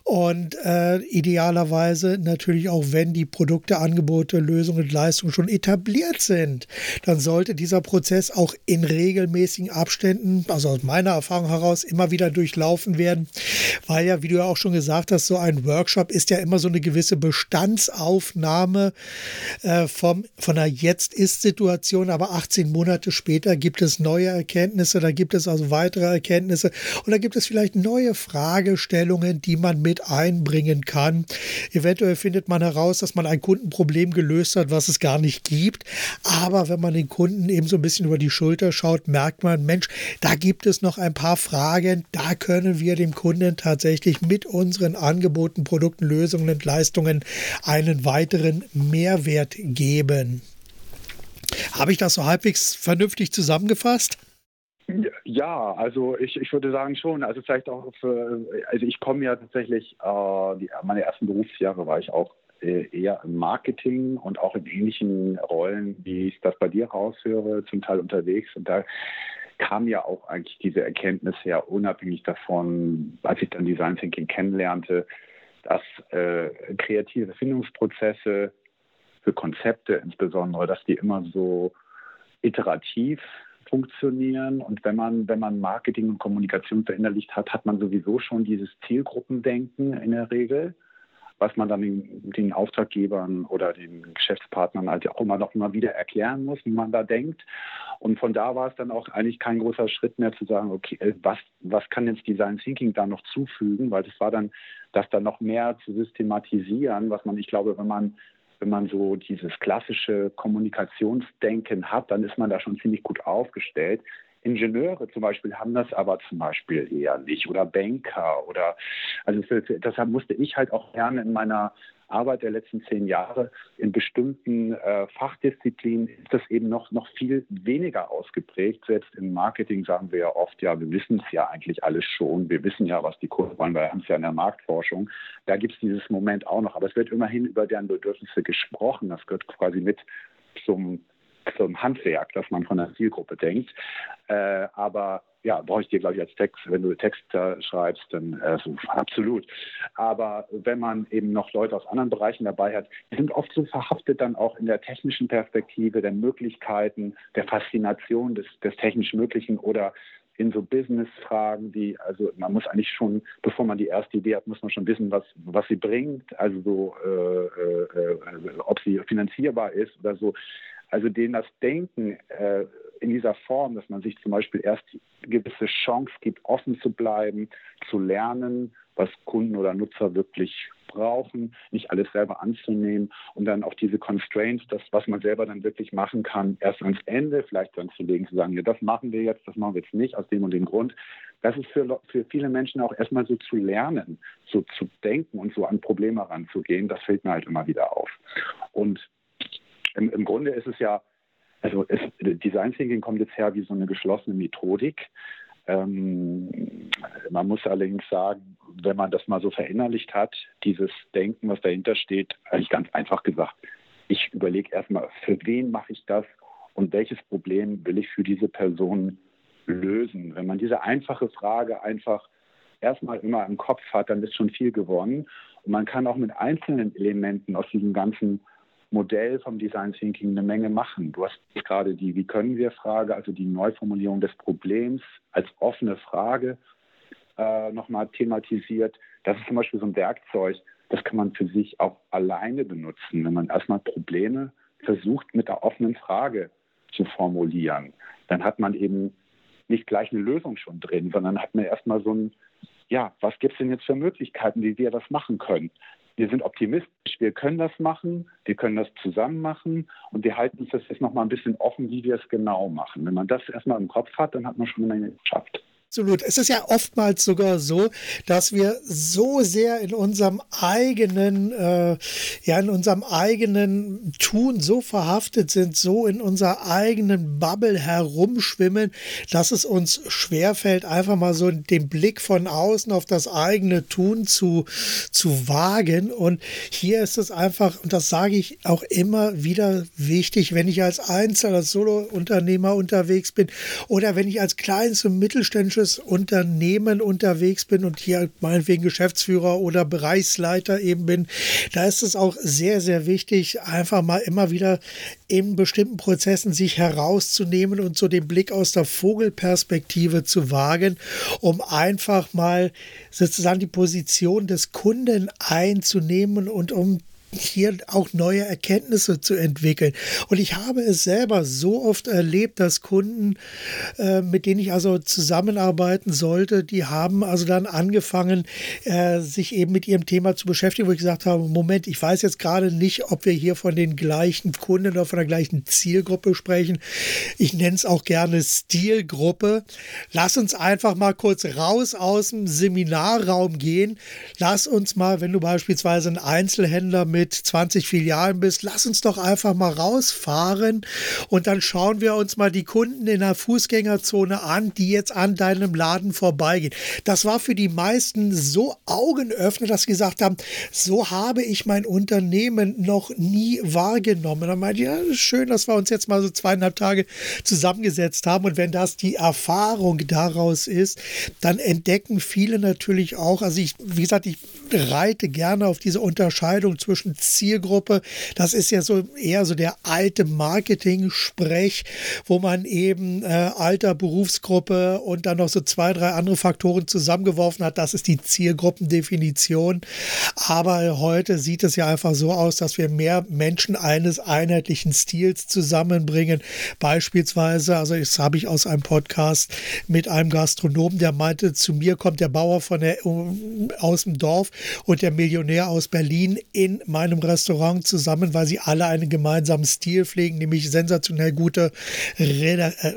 und äh, idealerweise natürlich auch, wenn die Produkte, Angebote, Lösungen und Leistungen schon etabliert sind, dann sollte dieser Prozess auch in regelmäßigen Abständen, also meiner Erfahrung heraus immer wieder durchlaufen werden, weil ja, wie du ja auch schon gesagt hast, so ein Workshop ist ja immer so eine gewisse Bestandsaufnahme äh, vom, von einer Jetzt-Ist-Situation, aber 18 Monate später gibt es neue Erkenntnisse, da gibt es also weitere Erkenntnisse und da gibt es vielleicht neue Fragestellungen, die man mit einbringen kann. Eventuell findet man heraus, dass man ein Kundenproblem gelöst hat, was es gar nicht gibt, aber wenn man den Kunden eben so ein bisschen über die Schulter schaut, merkt man, Mensch, da gibt es es noch ein paar Fragen. Da können wir dem Kunden tatsächlich mit unseren Angeboten, Produkten, Lösungen und Leistungen einen weiteren Mehrwert geben. Habe ich das so halbwegs vernünftig zusammengefasst? Ja, also ich, ich würde sagen schon. Also vielleicht auch für, also ich komme ja tatsächlich, äh, die, meine ersten Berufsjahre war ich auch äh, eher im Marketing und auch in ähnlichen Rollen, wie ich das bei dir raushöre, zum Teil unterwegs. Und da kam ja auch eigentlich diese Erkenntnis her, unabhängig davon, als ich dann Design Thinking kennenlernte, dass äh, kreative Findungsprozesse für Konzepte insbesondere, dass die immer so iterativ funktionieren und wenn man wenn man Marketing und Kommunikation verinnerlicht hat, hat man sowieso schon dieses Zielgruppendenken in der Regel. Was man dann den, den, Auftraggebern oder den Geschäftspartnern halt auch immer noch mal wieder erklären muss, wie man da denkt. Und von da war es dann auch eigentlich kein großer Schritt mehr zu sagen, okay, äh, was, was kann jetzt Design Thinking da noch zufügen, weil das war dann, das dann noch mehr zu systematisieren, was man, ich glaube, wenn man wenn man so dieses klassische Kommunikationsdenken hat, dann ist man da schon ziemlich gut aufgestellt. Ingenieure zum Beispiel haben das aber zum Beispiel eher nicht oder Banker oder also deshalb musste ich halt auch gerne in meiner Arbeit der letzten zehn Jahre in bestimmten äh, Fachdisziplinen ist das eben noch, noch viel weniger ausgeprägt. Selbst im Marketing sagen wir ja oft, ja, wir wissen es ja eigentlich alles schon. Wir wissen ja, was die Kunden wollen, wir haben es ja in der Marktforschung. Da gibt es dieses Moment auch noch. Aber es wird immerhin über deren Bedürfnisse gesprochen. Das gehört quasi mit zum zum Handwerk, dass man von der Zielgruppe denkt. Äh, aber ja, brauche ich dir, glaube ich, als Text, wenn du Text äh, schreibst, dann äh, so, absolut. Aber wenn man eben noch Leute aus anderen Bereichen dabei hat, die sind oft so verhaftet dann auch in der technischen Perspektive, der Möglichkeiten, der Faszination des, des technisch Möglichen oder in so Business-Fragen, die, also man muss eigentlich schon, bevor man die erste Idee hat, muss man schon wissen, was, was sie bringt, also so, äh, äh, äh ob sie finanzierbar ist oder so. Also denen das Denken äh, in dieser Form, dass man sich zum Beispiel erst eine gewisse Chance gibt, offen zu bleiben, zu lernen, was Kunden oder Nutzer wirklich brauchen, nicht alles selber anzunehmen und dann auch diese Constraints, das, was man selber dann wirklich machen kann, erst ans Ende vielleicht dann zu legen, zu sagen, ja, das machen wir jetzt, das machen wir jetzt nicht aus dem und dem Grund. Das ist für, für viele Menschen auch erstmal so zu lernen, so zu denken und so an Probleme heranzugehen, das fällt mir halt immer wieder auf. Und im, im Grunde ist es ja, also es, Design Thinking kommt jetzt her wie so eine geschlossene Methodik. Ähm, man muss allerdings sagen, wenn man das mal so verinnerlicht hat, dieses Denken, was dahinter steht, eigentlich ganz einfach gesagt, ich überlege erstmal, für wen mache ich das und welches Problem will ich für diese Person lösen. Wenn man diese einfache Frage einfach erstmal immer im Kopf hat, dann ist schon viel gewonnen. Und man kann auch mit einzelnen Elementen aus diesem ganzen Modell vom Design Thinking eine Menge machen. Du hast gerade die Wie können wir Frage, also die Neuformulierung des Problems als offene Frage äh, nochmal thematisiert. Das ist zum Beispiel so ein Werkzeug, das kann man für sich auch alleine benutzen, wenn man erstmal Probleme versucht mit der offenen Frage zu formulieren. Dann hat man eben nicht gleich eine Lösung schon drin, sondern hat man erstmal so ein, ja, was gibt es denn jetzt für Möglichkeiten, wie wir das machen können? Wir sind optimistisch, wir können das machen, wir können das zusammen machen und wir halten uns das jetzt noch mal ein bisschen offen, wie wir es genau machen. Wenn man das erstmal im Kopf hat, dann hat man schon eine Menge geschafft. Absolut. Es ist ja oftmals sogar so, dass wir so sehr in unserem eigenen, äh, ja, in unserem eigenen Tun so verhaftet sind, so in unserer eigenen Bubble herumschwimmen, dass es uns schwerfällt, einfach mal so den Blick von außen auf das eigene Tun zu, zu wagen. Und hier ist es einfach, und das sage ich auch immer wieder wichtig, wenn ich als Einzel, als Solo-Unternehmer unterwegs bin oder wenn ich als kleines und mittelständisches großes Unternehmen unterwegs bin und hier meinetwegen Geschäftsführer oder Bereichsleiter eben bin, da ist es auch sehr, sehr wichtig, einfach mal immer wieder in bestimmten Prozessen sich herauszunehmen und so den Blick aus der Vogelperspektive zu wagen, um einfach mal sozusagen die Position des Kunden einzunehmen und um hier auch neue Erkenntnisse zu entwickeln. Und ich habe es selber so oft erlebt, dass Kunden, äh, mit denen ich also zusammenarbeiten sollte, die haben also dann angefangen, äh, sich eben mit ihrem Thema zu beschäftigen, wo ich gesagt habe, Moment, ich weiß jetzt gerade nicht, ob wir hier von den gleichen Kunden oder von der gleichen Zielgruppe sprechen. Ich nenne es auch gerne Stilgruppe. Lass uns einfach mal kurz raus aus dem Seminarraum gehen. Lass uns mal, wenn du beispielsweise ein Einzelhändler mit mit 20 Filialen bist, lass uns doch einfach mal rausfahren und dann schauen wir uns mal die Kunden in der Fußgängerzone an, die jetzt an deinem Laden vorbeigehen. Das war für die meisten so Augenöffner, dass sie gesagt haben, so habe ich mein Unternehmen noch nie wahrgenommen. Dann meinte ich, ja, schön, dass wir uns jetzt mal so zweieinhalb Tage zusammengesetzt haben und wenn das die Erfahrung daraus ist, dann entdecken viele natürlich auch, also ich, wie gesagt, ich reite gerne auf diese Unterscheidung zwischen Zielgruppe. Das ist ja so eher so der alte Marketing-Sprech, wo man eben äh, Alter, Berufsgruppe und dann noch so zwei, drei andere Faktoren zusammengeworfen hat. Das ist die Zielgruppendefinition. Aber heute sieht es ja einfach so aus, dass wir mehr Menschen eines einheitlichen Stils zusammenbringen. Beispielsweise, also das habe ich aus einem Podcast mit einem Gastronomen, der meinte, zu mir kommt der Bauer von der, aus dem Dorf und der Millionär aus Berlin in meinem Restaurant zusammen, weil sie alle einen gemeinsamen Stil pflegen, nämlich sensationell gute Rede, äh,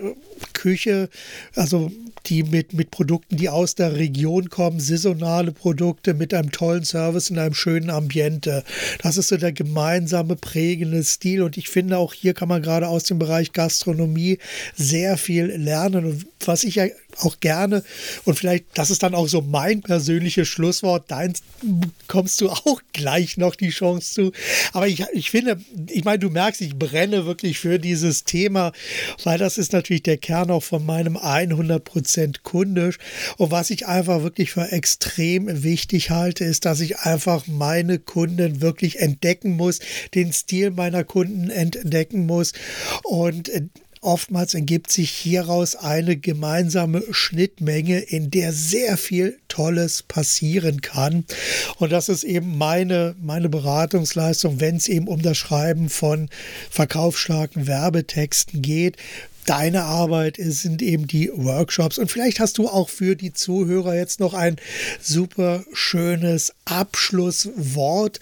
Küche, also die mit, mit Produkten, die aus der Region kommen, saisonale Produkte mit einem tollen Service in einem schönen Ambiente. Das ist so der gemeinsame prägende Stil und ich finde auch hier kann man gerade aus dem Bereich Gastronomie sehr viel lernen und was ich ja auch gerne und vielleicht, das ist dann auch so mein persönliches Schlusswort, dein kommst du auch gleich noch die Chance zu. Aber ich, ich finde, ich meine, du merkst, ich brenne wirklich für dieses Thema, weil das ist natürlich der Kern auch von meinem 100% kundisch. Und was ich einfach wirklich für extrem wichtig halte, ist, dass ich einfach meine Kunden wirklich entdecken muss, den Stil meiner Kunden entdecken muss und Oftmals ergibt sich hieraus eine gemeinsame Schnittmenge, in der sehr viel Tolles passieren kann. Und das ist eben meine, meine Beratungsleistung, wenn es eben um das Schreiben von verkaufsstarken Werbetexten geht deine Arbeit sind eben die Workshops. Und vielleicht hast du auch für die Zuhörer jetzt noch ein super schönes Abschlusswort,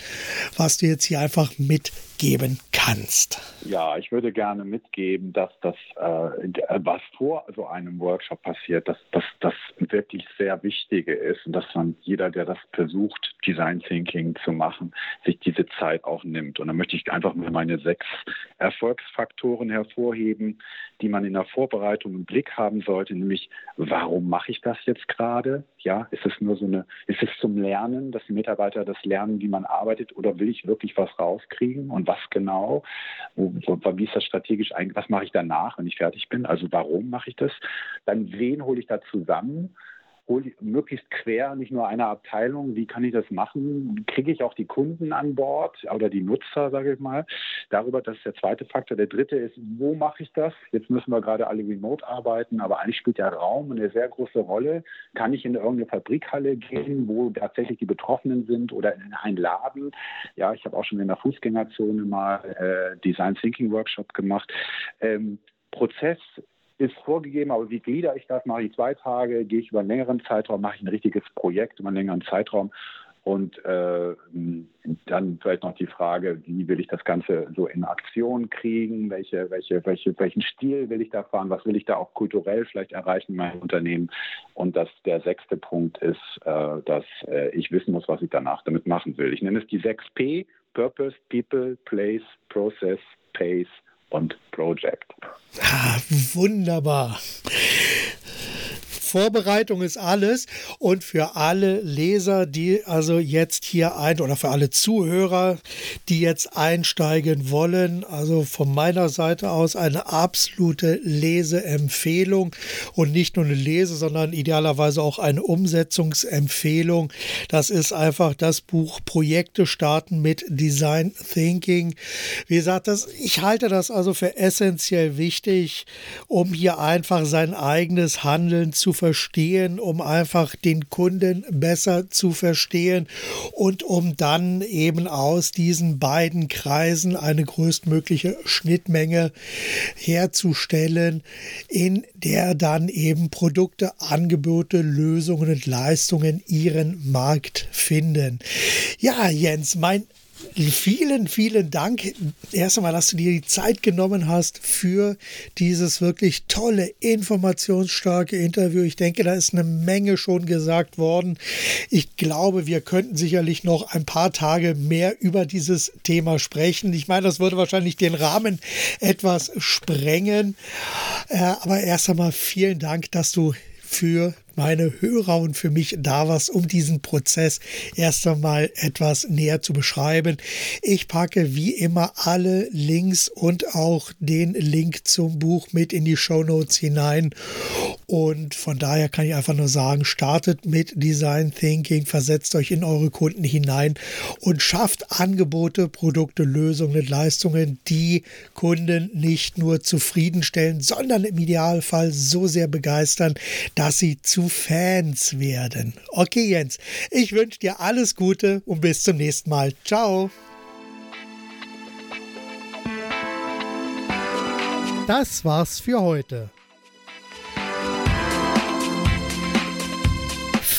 was du jetzt hier einfach mitgeben kannst. Ja, ich würde gerne mitgeben, dass das, äh, was vor so einem Workshop passiert, dass das wirklich sehr Wichtige ist und dass man jeder, der das versucht, Design Thinking zu machen, sich diese Zeit auch nimmt. Und da möchte ich einfach mal meine sechs Erfolgsfaktoren hervorheben, die man in der Vorbereitung im Blick haben sollte, nämlich warum mache ich das jetzt gerade? Ja, ist es nur so eine, ist es zum Lernen, dass die Mitarbeiter das lernen, wie man arbeitet, oder will ich wirklich was rauskriegen und was genau? Wo, wo, wie ist das strategisch eigentlich? Was mache ich danach, wenn ich fertig bin? Also warum mache ich das? Dann wen hole ich da zusammen? Möglichst quer, nicht nur eine Abteilung, wie kann ich das machen? Kriege ich auch die Kunden an Bord oder die Nutzer, sage ich mal. Darüber, das ist der zweite Faktor. Der dritte ist, wo mache ich das? Jetzt müssen wir gerade alle remote arbeiten, aber eigentlich spielt der Raum eine sehr große Rolle. Kann ich in irgendeine Fabrikhalle gehen, wo tatsächlich die Betroffenen sind oder in einen Laden? Ja, ich habe auch schon in der Fußgängerzone mal äh, Design Thinking Workshop gemacht. Ähm, Prozess ist vorgegeben, aber wie glieder ich das? Mache ich zwei Tage, gehe ich über einen längeren Zeitraum, mache ich ein richtiges Projekt über einen längeren Zeitraum und äh, dann vielleicht noch die Frage, wie will ich das Ganze so in Aktion kriegen? Welche, welche, welche, welchen Stil will ich da fahren? Was will ich da auch kulturell vielleicht erreichen in meinem Unternehmen? Und das, der sechste Punkt ist, äh, dass äh, ich wissen muss, was ich danach damit machen will. Ich nenne es die 6P, Purpose, People, Place, Process, Pace und Project. Ah, wunderbar. Vorbereitung ist alles. Und für alle Leser, die also jetzt hier ein oder für alle Zuhörer, die jetzt einsteigen wollen, also von meiner Seite aus eine absolute Leseempfehlung und nicht nur eine Lese, sondern idealerweise auch eine Umsetzungsempfehlung. Das ist einfach das Buch Projekte starten mit Design Thinking. Wie gesagt, das, ich halte das also für essentiell wichtig, um hier einfach sein eigenes Handeln zu verstehen verstehen, um einfach den Kunden besser zu verstehen und um dann eben aus diesen beiden Kreisen eine größtmögliche Schnittmenge herzustellen, in der dann eben Produkte, Angebote, Lösungen und Leistungen ihren Markt finden. Ja, Jens, mein Vielen, vielen Dank. Erst einmal, dass du dir die Zeit genommen hast für dieses wirklich tolle, informationsstarke Interview. Ich denke, da ist eine Menge schon gesagt worden. Ich glaube, wir könnten sicherlich noch ein paar Tage mehr über dieses Thema sprechen. Ich meine, das würde wahrscheinlich den Rahmen etwas sprengen. Äh, aber erst einmal vielen Dank, dass du für meine Hörer und für mich da warst, um diesen Prozess erst einmal etwas näher zu beschreiben. Ich packe wie immer alle Links und auch den Link zum Buch mit in die Show Notes hinein. Und von daher kann ich einfach nur sagen, startet mit Design Thinking, versetzt euch in eure Kunden hinein und schafft Angebote, Produkte, Lösungen, Leistungen, die Kunden nicht nur zufriedenstellen, sondern im Idealfall so sehr begeistern, dass sie zu Fans werden. Okay, Jens, ich wünsche dir alles Gute und bis zum nächsten Mal. Ciao. Das war's für heute.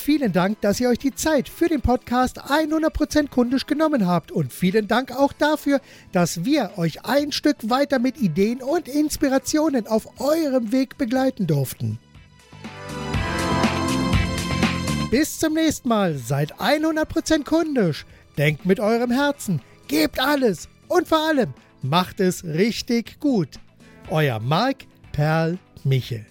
Vielen Dank, dass ihr euch die Zeit für den Podcast 100% kundisch genommen habt und vielen Dank auch dafür, dass wir euch ein Stück weiter mit Ideen und Inspirationen auf eurem Weg begleiten durften. Bis zum nächsten Mal, seid 100% kundisch, denkt mit eurem Herzen, gebt alles und vor allem macht es richtig gut. Euer Marc Perl Michel.